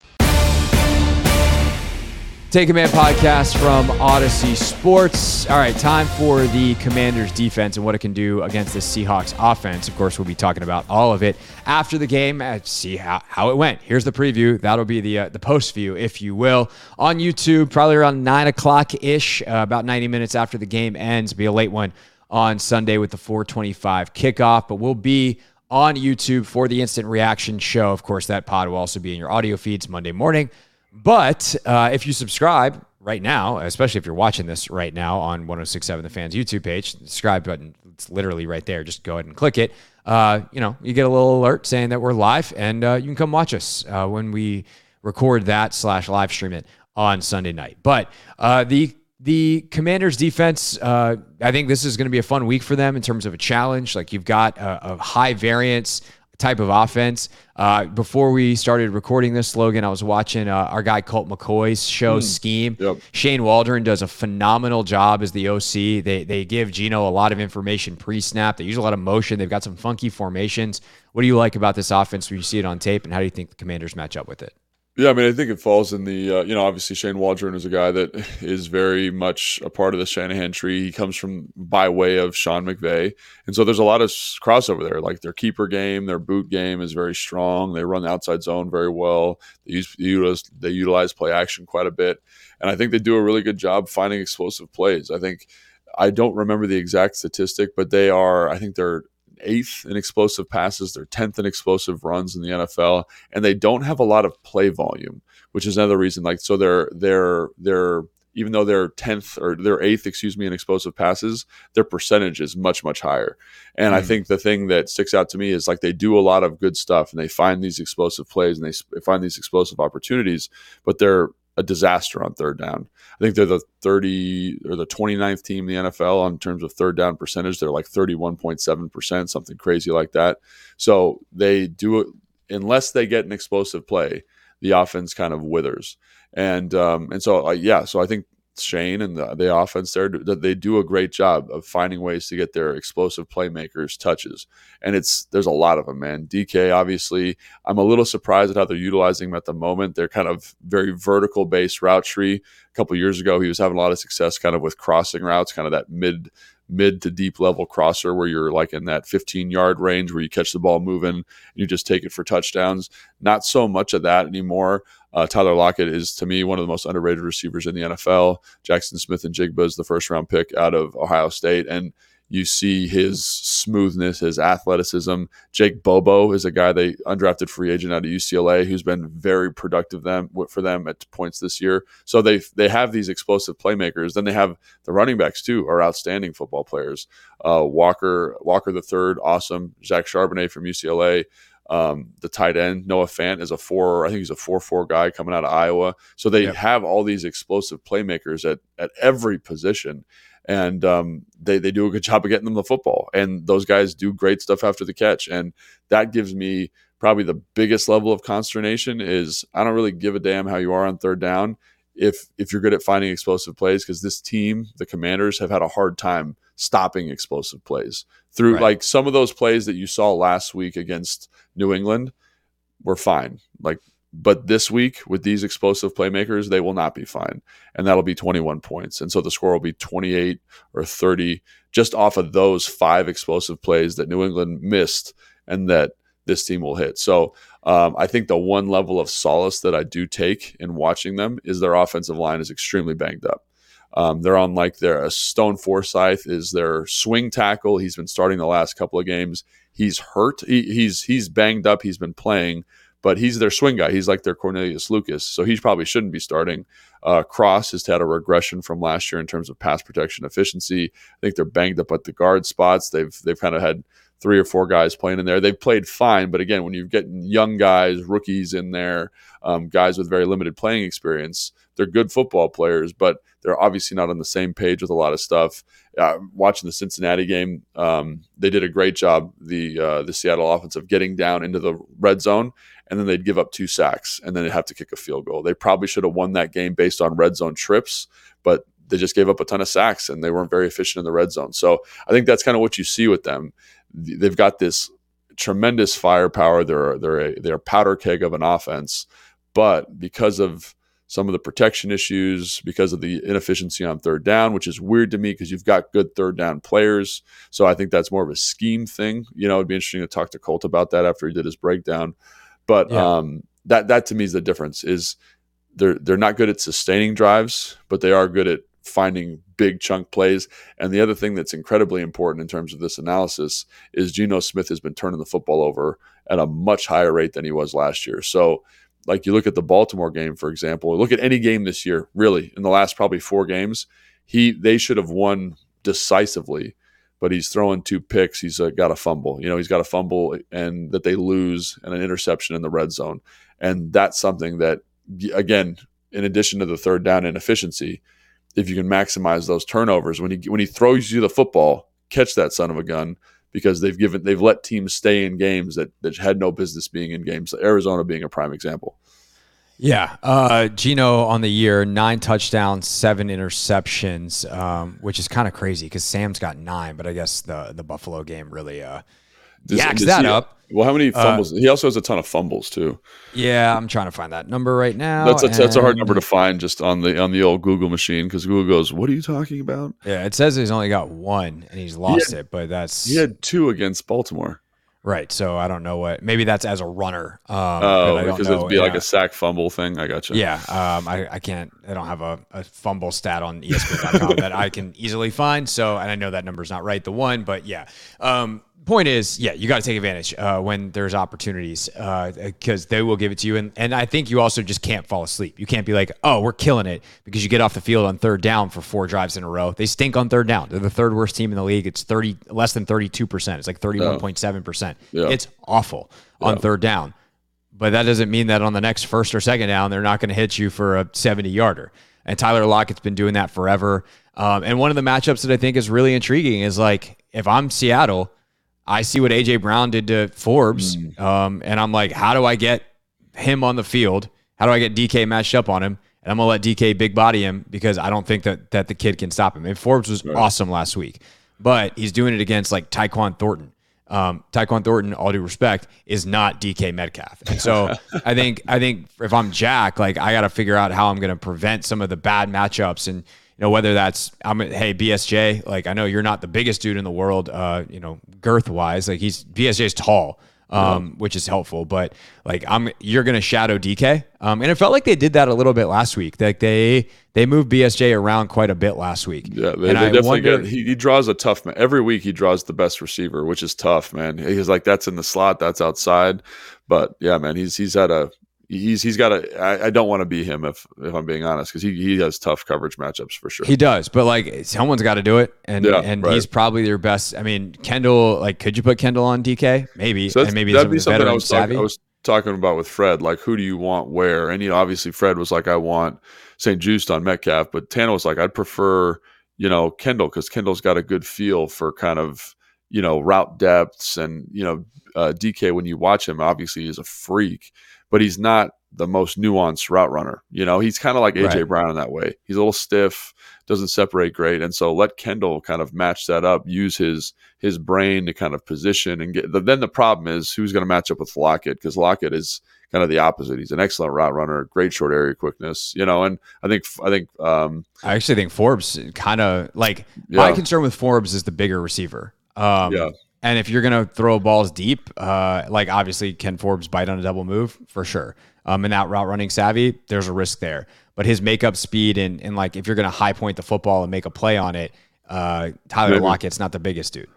Take Command podcast from Audacy Sports. All right, time for the Commanders defense and what it can do against the Seahawks offense. Of course, we'll be talking about all of it after the game. Uh, see how, how it went. Here's the preview. That'll be the uh, the post view, if you will, on YouTube, probably around nine o'clock ish, uh, about 90 minutes after the game ends. Be a late one on Sunday with the 425 kickoff, but we'll be on YouTube for the instant reaction show. Of course, that pod will also be in your audio feeds Monday morning. But uh, if you subscribe right now, especially if you're watching this right now on 1067 The Fans YouTube page, subscribe button, it's literally right there. Just go ahead and click it. Uh, you know, you get a little alert saying that we're live and uh, you can come watch us uh, when we record that slash live stream it on Sunday night. But uh, the the Commanders defense, uh, I think this is going to be a fun week for them in terms of a challenge. Like you've got a, a high variance type of offense. Uh, before we started recording this Logan, I was watching uh, our guy Colt McCoy's show mm. Scheme. Yep. Shane Waldron does a phenomenal job as the OC. They they give Geno a lot of information pre-snap. They use a lot of motion. They've got some funky formations. What do you like about this offense when you see it on tape, and how do you think the Commanders match up with it? Yeah, I mean, I think it falls in the, uh, you know, obviously Shane Waldron is a guy that is very much a part of the Shanahan tree. He comes from by way of Sean McVay. And so there's a lot of crossover there. Like their keeper game, their boot game is very strong. They run the outside zone very well. They use, utilize, they utilize play action quite a bit. And I think they do a really good job finding explosive plays. I think, I don't remember the exact statistic, but they are, I think they're eighth in explosive passes. They're 10th in explosive runs in the NFL, and they don't have a lot of play volume, which is another reason. Like, so they're, they're, they're, even though they're 10th or they're eighth, excuse me, in explosive passes, their percentage is much, much higher. And mm. I think the thing that sticks out to me is like they do a lot of good stuff and they find these explosive plays and they find these explosive opportunities, but they're a disaster on third down. I think they're the 30 or the 29th team in the NFL on terms of third down percentage. They're like 31.7%, something crazy like that. So they do it unless they get an explosive play, the offense kind of withers. And um, and so uh, yeah, so I think Shane and the, the offense there that they do a great job of finding ways to get their explosive playmakers touches, and it's there's a lot of them, man. DK obviously, I'm a little surprised at how they're utilizing him at the moment. They're kind of very vertical based route tree. A couple years ago, he was having a lot of success kind of with crossing routes, kind of that mid mid to deep level crosser where you're like in that 15 yard range where you catch the ball moving and you just take it for touchdowns. Not so much of that anymore. Uh, Tyler Lockett is to me one of the most underrated receivers in the NFL. Jackson Smith-Njigba is the first round pick out of Ohio State, and you see his smoothness, his athleticism. Jake Bobo is a guy they undrafted free agent out of UCLA who's been very productive them for them at points this year. So they they have these explosive playmakers. Then they have the running backs too, are outstanding football players. Uh, Walker Walker the third, awesome. Zach Charbonnet from UCLA. Um, the tight end Noah Fant is a four. I think he's a four-four guy coming out of Iowa. So they yep. have all these explosive playmakers at at every position, and um, they they do a good job of getting them the football. And those guys do great stuff after the catch, and that gives me probably the biggest level of consternation. Is I don't really give a damn how you are on third down if if you're good at finding explosive plays because this team, the Commanders, have had a hard time stopping explosive plays through right. like some of those plays that you saw last week against New England were fine. Like but this week with these explosive playmakers, they will not be fine. And that'll be 21 points. And so the score will be 28 or 30 just off of those five explosive plays that New England missed and that this team will hit. So um, I think the one level of solace that I do take in watching them is their offensive line is extremely banged up. Um, they're on like their Stone Forsythe is their swing tackle. He's been starting the last couple of games. He's hurt. He, he's he's banged up. He's been playing, but he's their swing guy. He's like their Cornelius Lucas, so he probably shouldn't be starting. Uh, Cross has had a regression from last year in terms of pass protection efficiency. I think they're banged up at the guard spots. They've they've kind of had three or four guys playing in there. They've played fine, but again, when you're getting young guys, rookies in there, um, guys with very limited playing experience, they're good football players, but they're obviously not on the same page with a lot of stuff. Uh, watching the Cincinnati game, um, they did a great job. The uh, the Seattle offense of getting down into the red zone, and then they'd give up two sacks, and then they'd have to kick a field goal. They probably should have won that game based on red zone trips, but they just gave up a ton of sacks, and they weren't very efficient in the red zone. So I think that's kind of what you see with them. They've got this tremendous firepower. They're they're a, they're a powder keg of an offense, but because of some of the protection issues because of the inefficiency on third down, which is weird to me because you've got good third down players. So I think that's more of a scheme thing. You know, it'd be interesting to talk to Colt about that after he did his breakdown. But yeah. um, that that to me is the difference. Is they're they're not good at sustaining drives, but they are good at finding big chunk plays. And the other thing that's incredibly important in terms of this analysis is Geno Smith has been turning the football over at a much higher rate than he was last year. So like you look at the Baltimore game, for example, look at any game this year, really, in the last probably four games, he they should have won decisively, but he's throwing two picks. He's uh, got a fumble. You know, he's got a fumble and that they lose and an interception in the red zone. And that's something that, again, in addition to the third down inefficiency, if you can maximize those turnovers when he when he throws you the football, catch that son of a gun because they've given they've let teams stay in games that, that had no business being in games. Arizona being a prime example. Yeah, uh, Geno on the year, nine touchdowns, seven interceptions, um, which is kind of crazy because Sam's got nine, but I guess the the Buffalo game really uh, does, yaks does that he, up. Well, how many uh, fumbles? Uh, he also has a ton of fumbles too. Yeah, I'm trying to find that number right now. That's a, that's a hard number to find just on the on the old Google machine because Google goes, "What are you talking about?" Yeah, it says he's only got one and he's lost he had, it, but that's he had two against Baltimore. Right. So I don't know what. Maybe that's as a runner. Um, oh, because it'd be yeah. like a sack fumble thing. I got you. Yeah. Um, I, I can't. I don't have a, a fumble stat on ESPN.com that I can easily find. So, and I know that number's not right. The one, but yeah. Um, point is, yeah, you got to take advantage uh, when there's opportunities because uh, they will give it to you. And, and I think you also just can't fall asleep. You can't be like, oh, we're killing it because you get off the field on third down for four drives in a row. They stink on third down. They're the third worst team in the league. It's 30, less than 32%. It's like 31.7%. Yeah. It's awful yeah. on third down. But that doesn't mean that on the next first or second down, they're not going to hit you for a 70 yarder. And Tyler Lockett's been doing that forever. Um, and one of the matchups that I think is really intriguing is like, if I'm Seattle – I see what AJ Brown did to Forbes, mm. um, and I'm like, how do I get him on the field? How do I get DK matched up on him? And I'm gonna let DK big body him because I don't think that that the kid can stop him. And Forbes was right. awesome last week, but he's doing it against like Tyquan Thornton. Um, Tyquan Thornton, all due respect, is not DK Metcalf. And so I think I think if I'm Jack, like I got to figure out how I'm going to prevent some of the bad matchups and know, whether that's I'm hey BSJ, like I know you're not the biggest dude in the world, uh, you know, girth wise. Like he's BSJ's tall, um, yeah. which is helpful. But like I'm, you're gonna shadow DK, um, and it felt like they did that a little bit last week. Like they they moved BSJ around quite a bit last week. Yeah, they, they definitely wonder, get. He, he, draws a tough man every week. He draws the best receiver, which is tough, man. He's like that's in the slot, that's outside. But yeah, man, he's he's had a he's he's got a. I, I don't want to be him if if I'm being honest because he he has tough coverage matchups for sure. He does, but like someone's got to do it, and yeah, and right. he's probably their best. I mean, Kendall. Like, could you put Kendall on DK? Maybe, so and maybe that'd be something I was, talk, I was talking about with Fred. Like, who do you want where? And you know, obviously Fred was like, I want St-Juste on Metcalf, but Tana was like, I'd prefer you know Kendall because Kendall's got a good feel for kind of you know route depths and you know uh, DK when you watch him obviously is a freak but he's not the most nuanced route runner. You know, he's kind of like AJ Right. Brown in that way. He's a little stiff, doesn't separate great, and so let Kendall kind of match that up. Use his his brain to kind of position and get. Then the problem is who's going to match up with Lockett because Lockett is kind of the opposite. He's an excellent route runner, great short area quickness. You know, and I think I think um, I actually think Forbes kind of like my concern with Forbes is the bigger receiver. Um, Yeah. And if you're gonna throw balls deep, uh, like obviously Ken Forbes bite on a double move for sure. Um, and that route running savvy, there's a risk there. But his makeup speed and and like if you're gonna high point the football and make a play on it, uh, Tyler Maybe. Lockett's not the biggest dude.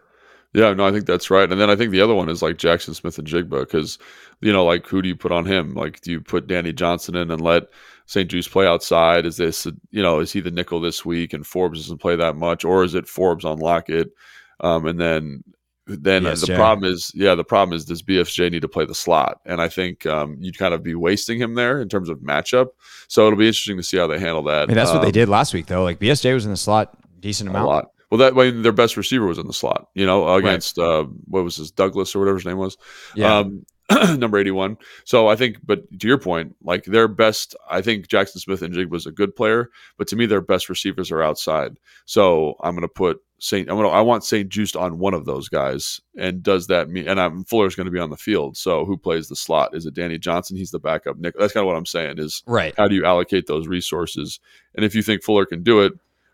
Yeah, no, I think that's right. And then I think the other one is like Jackson Smith-Njigba because, you know, like who do you put on him? Like, do you put Danny Johnson in and let St-Juste play outside? Is this, you know, is he the nickel this week and Forbes doesn't play that much? Or is it Forbes on Lockett? Um, and then, then the BSJ. problem is, yeah, the problem is does BSJ need to play the slot? And I think um, you'd kind of be wasting him there in terms of matchup. So it'll be interesting to see how they handle that. I mean, that's what they Um, did last week though. Like BSJ was in the slot decent a amount. lot. Well, that way their best receiver was in the slot, you know, against uh, what was his Douglas or whatever his name was, Yeah. um, number eighty-one. So I think, but to your point, like their best, I think Jackson Smith and Jig was a good player, but to me, their best receivers are outside. So I'm going to put Saint. I'm going to. I want St-Juste on one of those guys, and does that mean? And I'm Fuller's going to be on the field. So who plays the slot? Is it Danny Johnson? He's the backup. Nick. That's kind of what I'm saying. Is Right. how do you allocate those resources? And if you think Fuller can do it,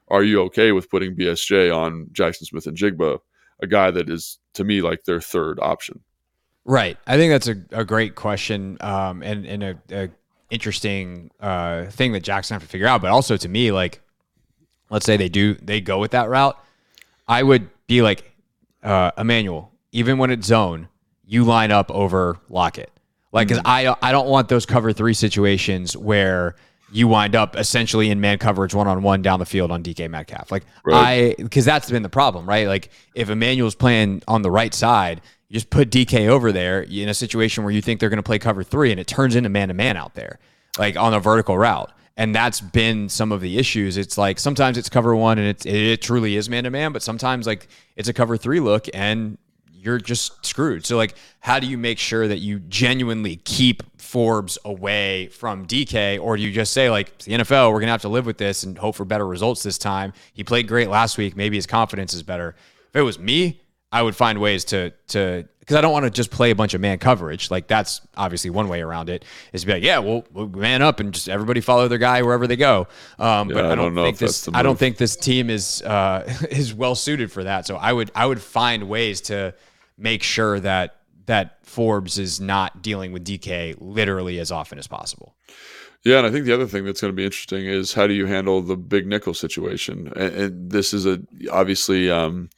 are you okay with putting BSJ on Jackson Smith-Njigba, a guy that is to me like their third option? Right. I think that's a, a great question um, and, and a, a interesting uh, thing that Jackson have to figure out. But also to me, like, let's say they do they go with that route, I would be like, uh, Emmanuel, even when it's zone, you line up over Lockett. Like, because I I don't want those cover three situations where you wind up essentially in man coverage one on one down the field on DK Metcalf. Like Right. I because that's been the problem, right? Like if Emmanuel's playing on the right side, you just put DK over there in a situation where you think they're going to play cover three, and it turns into man to man out there, like on a vertical route. And that's been some of the issues. It's like sometimes it's cover one and it's, it truly is man to man, but sometimes like it's a cover three look and you're just screwed. So like, how do you make sure that you genuinely keep Forbes away from DK, or do you just say like "It's the NFL, we're gonna have to live with this and hope for better results this time? He played great last week, maybe his confidence is better. If it was me, I would find ways to to because I don't want to just play a bunch of man coverage. Like that's obviously one way around it is to be like, yeah, we'll, we'll man up and just everybody follow their guy wherever they go. Um, but Yeah, I I don't, don't know think this. I don't think this team is uh, is well suited for that. So I would I would find ways to make sure that that Forbes is not dealing with DK literally as often as possible. Yeah, and I think the other thing that's going to be interesting is how do you handle the big nickel situation? And, and this is a obviously, um,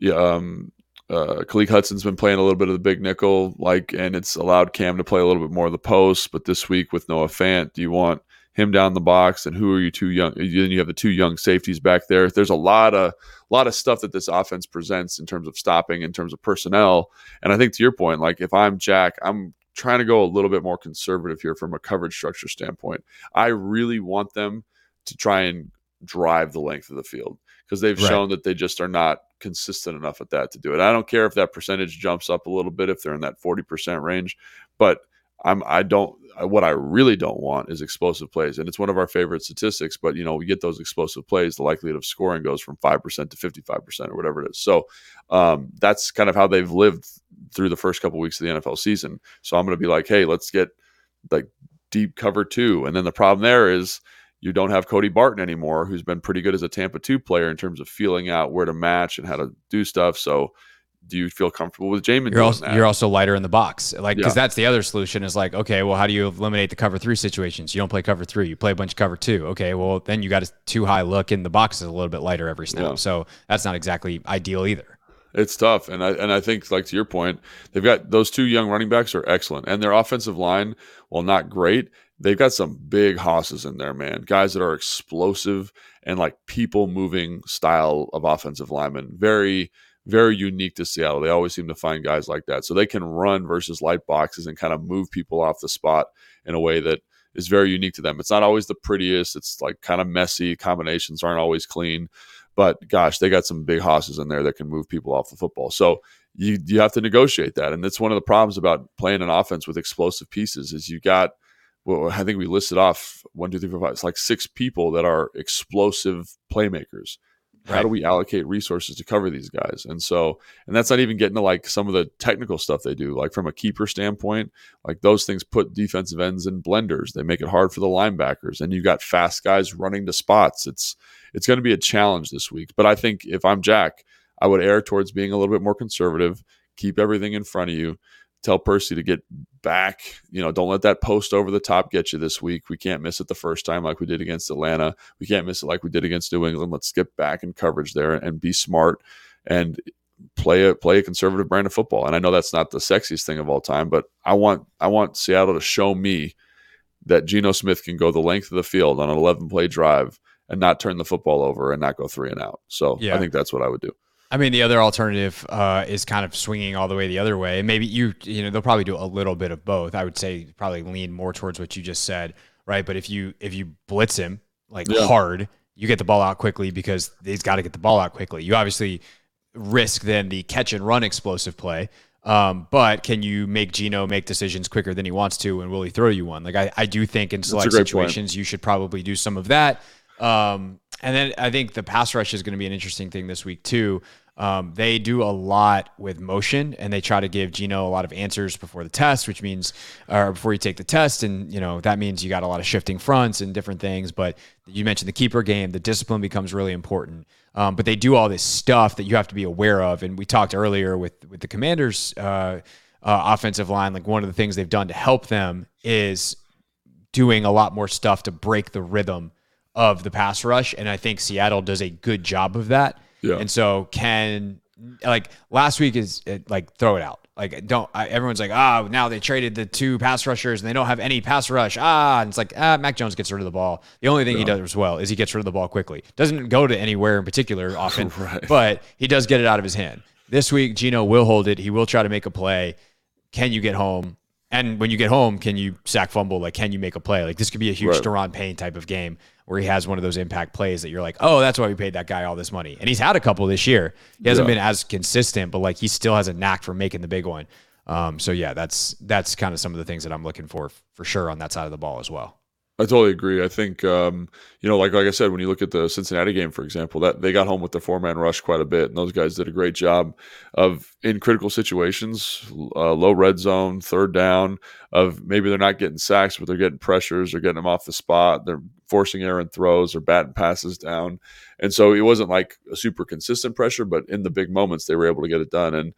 yeah, um, uh, Khaleke Hudson's been playing a little bit of the big nickel, like, and it's allowed Cam to play a little bit more of the post. But this week with Noah Fant, do you want him down the box? And who are you two young? Then you have the two young safeties back there. There's a lot of lot of stuff that this offense presents in terms of stopping, in terms of personnel. And I think to your point, like if I'm Jack, I'm trying to go a little bit more conservative here from a coverage structure standpoint. I really want them to try and drive the length of the field because they've Right. shown that they just are not consistent enough at that to do it. I don't care if that percentage jumps up a little bit if they're in that 40% range, but I'm I don't what I really don't want is explosive plays. And it's one of our favorite statistics, but you know, we get those explosive plays, the likelihood of scoring goes from 5% to 55% or whatever it is. So um, that's kind of how they've lived through the first couple of weeks of the NFL season. So I'm going to be like, hey, let's get like deep cover two. And then the problem there is you don't have Cody Barton anymore, who's been pretty good as a Tampa 2 player in terms of feeling out where to match and how to do stuff. So do you feel comfortable with Jamin You're also you're also lighter in the box, like because Yeah. that's the other solution is like, okay, well, how do you eliminate the cover three situations? You don't play cover three, you play a bunch of cover two. Okay, well, then you got a too high look, and the box is a little bit lighter every snap, Yeah. so that's not exactly ideal either. It's tough, and I and I think like to your point, they've got those two young running backs are excellent, and their offensive line, while not great, they've got some big hosses in there, man. Guys that are explosive and like people moving style of offensive linemen. Very very unique to Seattle. They always seem to find guys like that, so they can run versus light boxes and kind of move people off the spot in a way that is very unique to them. It's not always the prettiest. It's like kind of messy. Combinations aren't always clean but gosh, they got some big hosses in there that can move people off the football. So you you have to negotiate that, and that's one of the problems about playing an offense with explosive pieces is you got well, I think we listed off one, two, three, four, five. It's like six people that are explosive playmakers. How do we allocate resources to cover these guys? And so, and that's not even getting to like some of the technical stuff they do. Like from a keeper standpoint, like those things put defensive ends in blenders. They make it hard for the linebackers, and you've got fast guys running to spots. It's it's going to be a challenge this week. But I think if I'm Jack, I would err towards being a little bit more conservative. Keep everything in front of you. Tell Percy to get back. You know, don't let that post over the top get you this week. We can't miss it the first time like we did against Atlanta. We can't miss it like we did against New England. Let's get back in coverage there and be smart and play a play a conservative brand of football. And I know that's not the sexiest thing of all time, but I want I want Seattle to show me that Geno Smith can go the length of the field on an 11 play drive and not turn the football over and not go three and out. So Yeah. I think that's what I would do. I mean, the other alternative uh, is kind of swinging all the way the other way. Maybe you, you know, they'll probably do a little bit of both. I would say probably lean more towards what you just said, right? But if you if you blitz him like Yeah. hard, you get the ball out quickly because he's got to get the ball out quickly. You obviously risk then the catch and run explosive play. Um, but can you make Geno make decisions quicker than he wants to, and will he throw you one? Like I, I do think in select great point. situations you should probably do some of that. Um, and then I think the pass rush is going to be an interesting thing this week too. Um, they do a lot with motion, and they try to give Geno a lot of answers before the test, which means, or before you take the test, and you know that means you got a lot of shifting fronts and different things. But you mentioned the keeper game; the discipline becomes really important. Um, but they do all this stuff that you have to be aware of, and we talked earlier with with the Commanders' uh, uh, offensive line. Like one of the things they've done to help them is doing a lot more stuff to break the rhythm of the pass rush. And I think Seattle does a good job of that. Yeah. And so can like last week is uh, like throw it out. Like don't I, everyone's like ah now they traded the two pass rushers and they don't have any pass rush ah and it's like ah Mac Jones gets rid of the ball. The only thing he does as well is he gets rid of the ball quickly. Doesn't go to anywhere in particular often, Right. but he does get it out of his hand. This week Geno will hold it. He will try to make a play. Can you get home? And when you get home, can you sack fumble? Like, can you make a play? Like, this could be a huge Right. Daron Payne type of game where he has one of those impact plays that you're like, oh, that's why we paid that guy all this money. And he's had a couple this year. He hasn't Yeah. been as consistent, but like he still has a knack for making the big one. Um, so yeah, that's that's kind of some of the things that I'm looking for for sure on that side of the ball as well. I totally agree. I think um, you know, like like I said, when you look at the Cincinnati game, for example, that they got home with the four man rush quite a bit, and those guys did a great job of in critical situations, uh, low red zone, third down, of maybe they're not getting sacks, but they're getting pressures, they're getting them off the spot, they're forcing errant throws or batting passes down, and so it wasn't like a super consistent pressure, but in the big moments they were able to get it done, and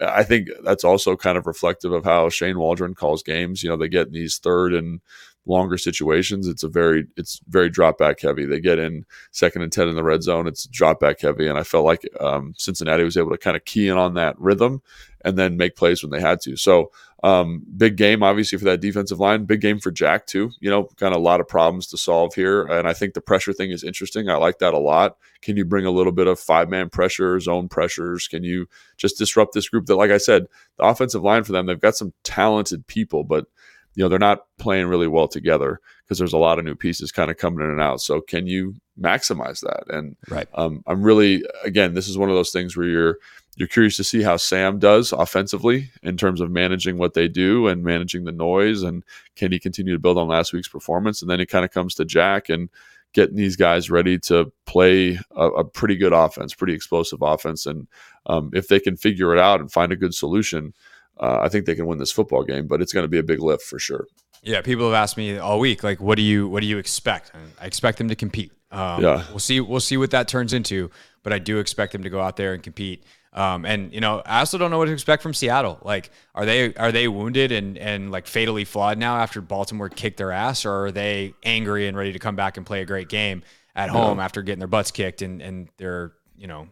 I think that's also kind of reflective of how Shane Waldron calls games. You know, they get in these third and longer situations. It's a very it's very drop back heavy. They get in second and ten in the red zone. It's drop back heavy, and I felt like um, Cincinnati was able to kind of key in on that rhythm and then make plays when they had to. So um, big game, obviously for that defensive line. Big game for Jack too. You know, kind of a lot of problems to solve here, and I think the pressure thing is interesting. I like that a lot. Can you bring a little bit of five man pressure, zone pressures? Can you just disrupt this group that, like I said, the offensive line for them, they've got some talented people, but you know they're not playing really well together because there's a lot of new pieces kind of coming in and out. So can you maximize that? And Right. um, I'm really again, this is one of those things where you're you're curious to see how Sam does offensively in terms of managing what they do and managing the noise, and can he continue to build on last week's performance? And then it kind of comes to Jack and getting these guys ready to play a, a pretty good offense, pretty explosive offense, and um, if they can figure it out and find a good solution. Uh, I think they can win this football game, but it's going to be a big lift for sure. Yeah, people have asked me all week, like, what do you what do you expect? And I expect them to compete. Um, Yeah. we'll see we'll see what that turns into, but I do expect them to go out there and compete. Um, and you know, I also don't know what to expect from Seattle. Like, are they are they wounded and and like fatally flawed now after Baltimore kicked their ass, or are they angry and ready to come back and play a great game at home after getting their butts kicked and and they're you know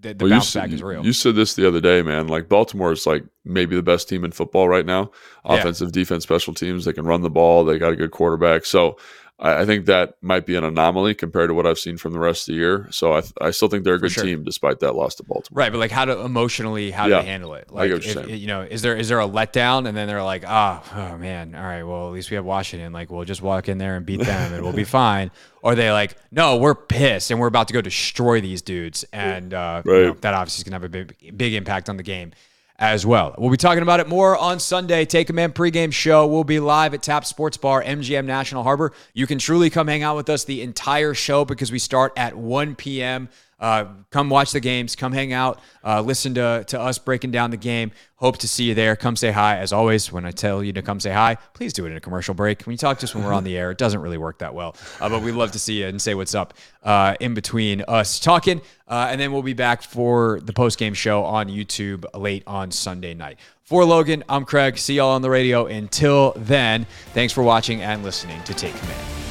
the, the Well, you bounce said- back is real. You said this the other day, man. Like Baltimore is like maybe the best team in football right now. Yeah. Offensive, defense, special teams. They can run the ball. They got a good quarterback. So I, I think that might be an anomaly compared to what I've seen from the rest of the year. So I, I still think they're a good sure. team despite that loss to Baltimore. Right, but like how to emotionally how Yeah. to handle it. Like get what you're if- you know, is there is there a letdown and then they're like, ah, oh, man, all right, well at least we have Washington. Like we'll just walk in there and beat them and we'll be fine. Or they like, no, we're pissed and we're about to go destroy these dudes, and uh, you know, that obviously is gonna have a big big impact on the game. As well. We'll be talking about it more on Sunday. Take Command pregame show We'll be live at Tap Sports Bar, MGM National Harbor. You can truly come hang out with us the entire show because we start at 1 p.m. Uh, come watch the games. Come hang out. Uh, listen to, to us breaking down the game. Hope to see you there. Come say hi. As always, when I tell you to come say hi, please do it in a commercial break. When you talk to us when we're on the air, it doesn't really work that well. Uh, but we'd love to see you and say what's up uh, in between us talking. Uh, and then we'll be back for the post game show on YouTube late on Sunday night. For Logan, I'm Craig. See y'all on the radio. Until then, thanks for watching and listening to Take Command.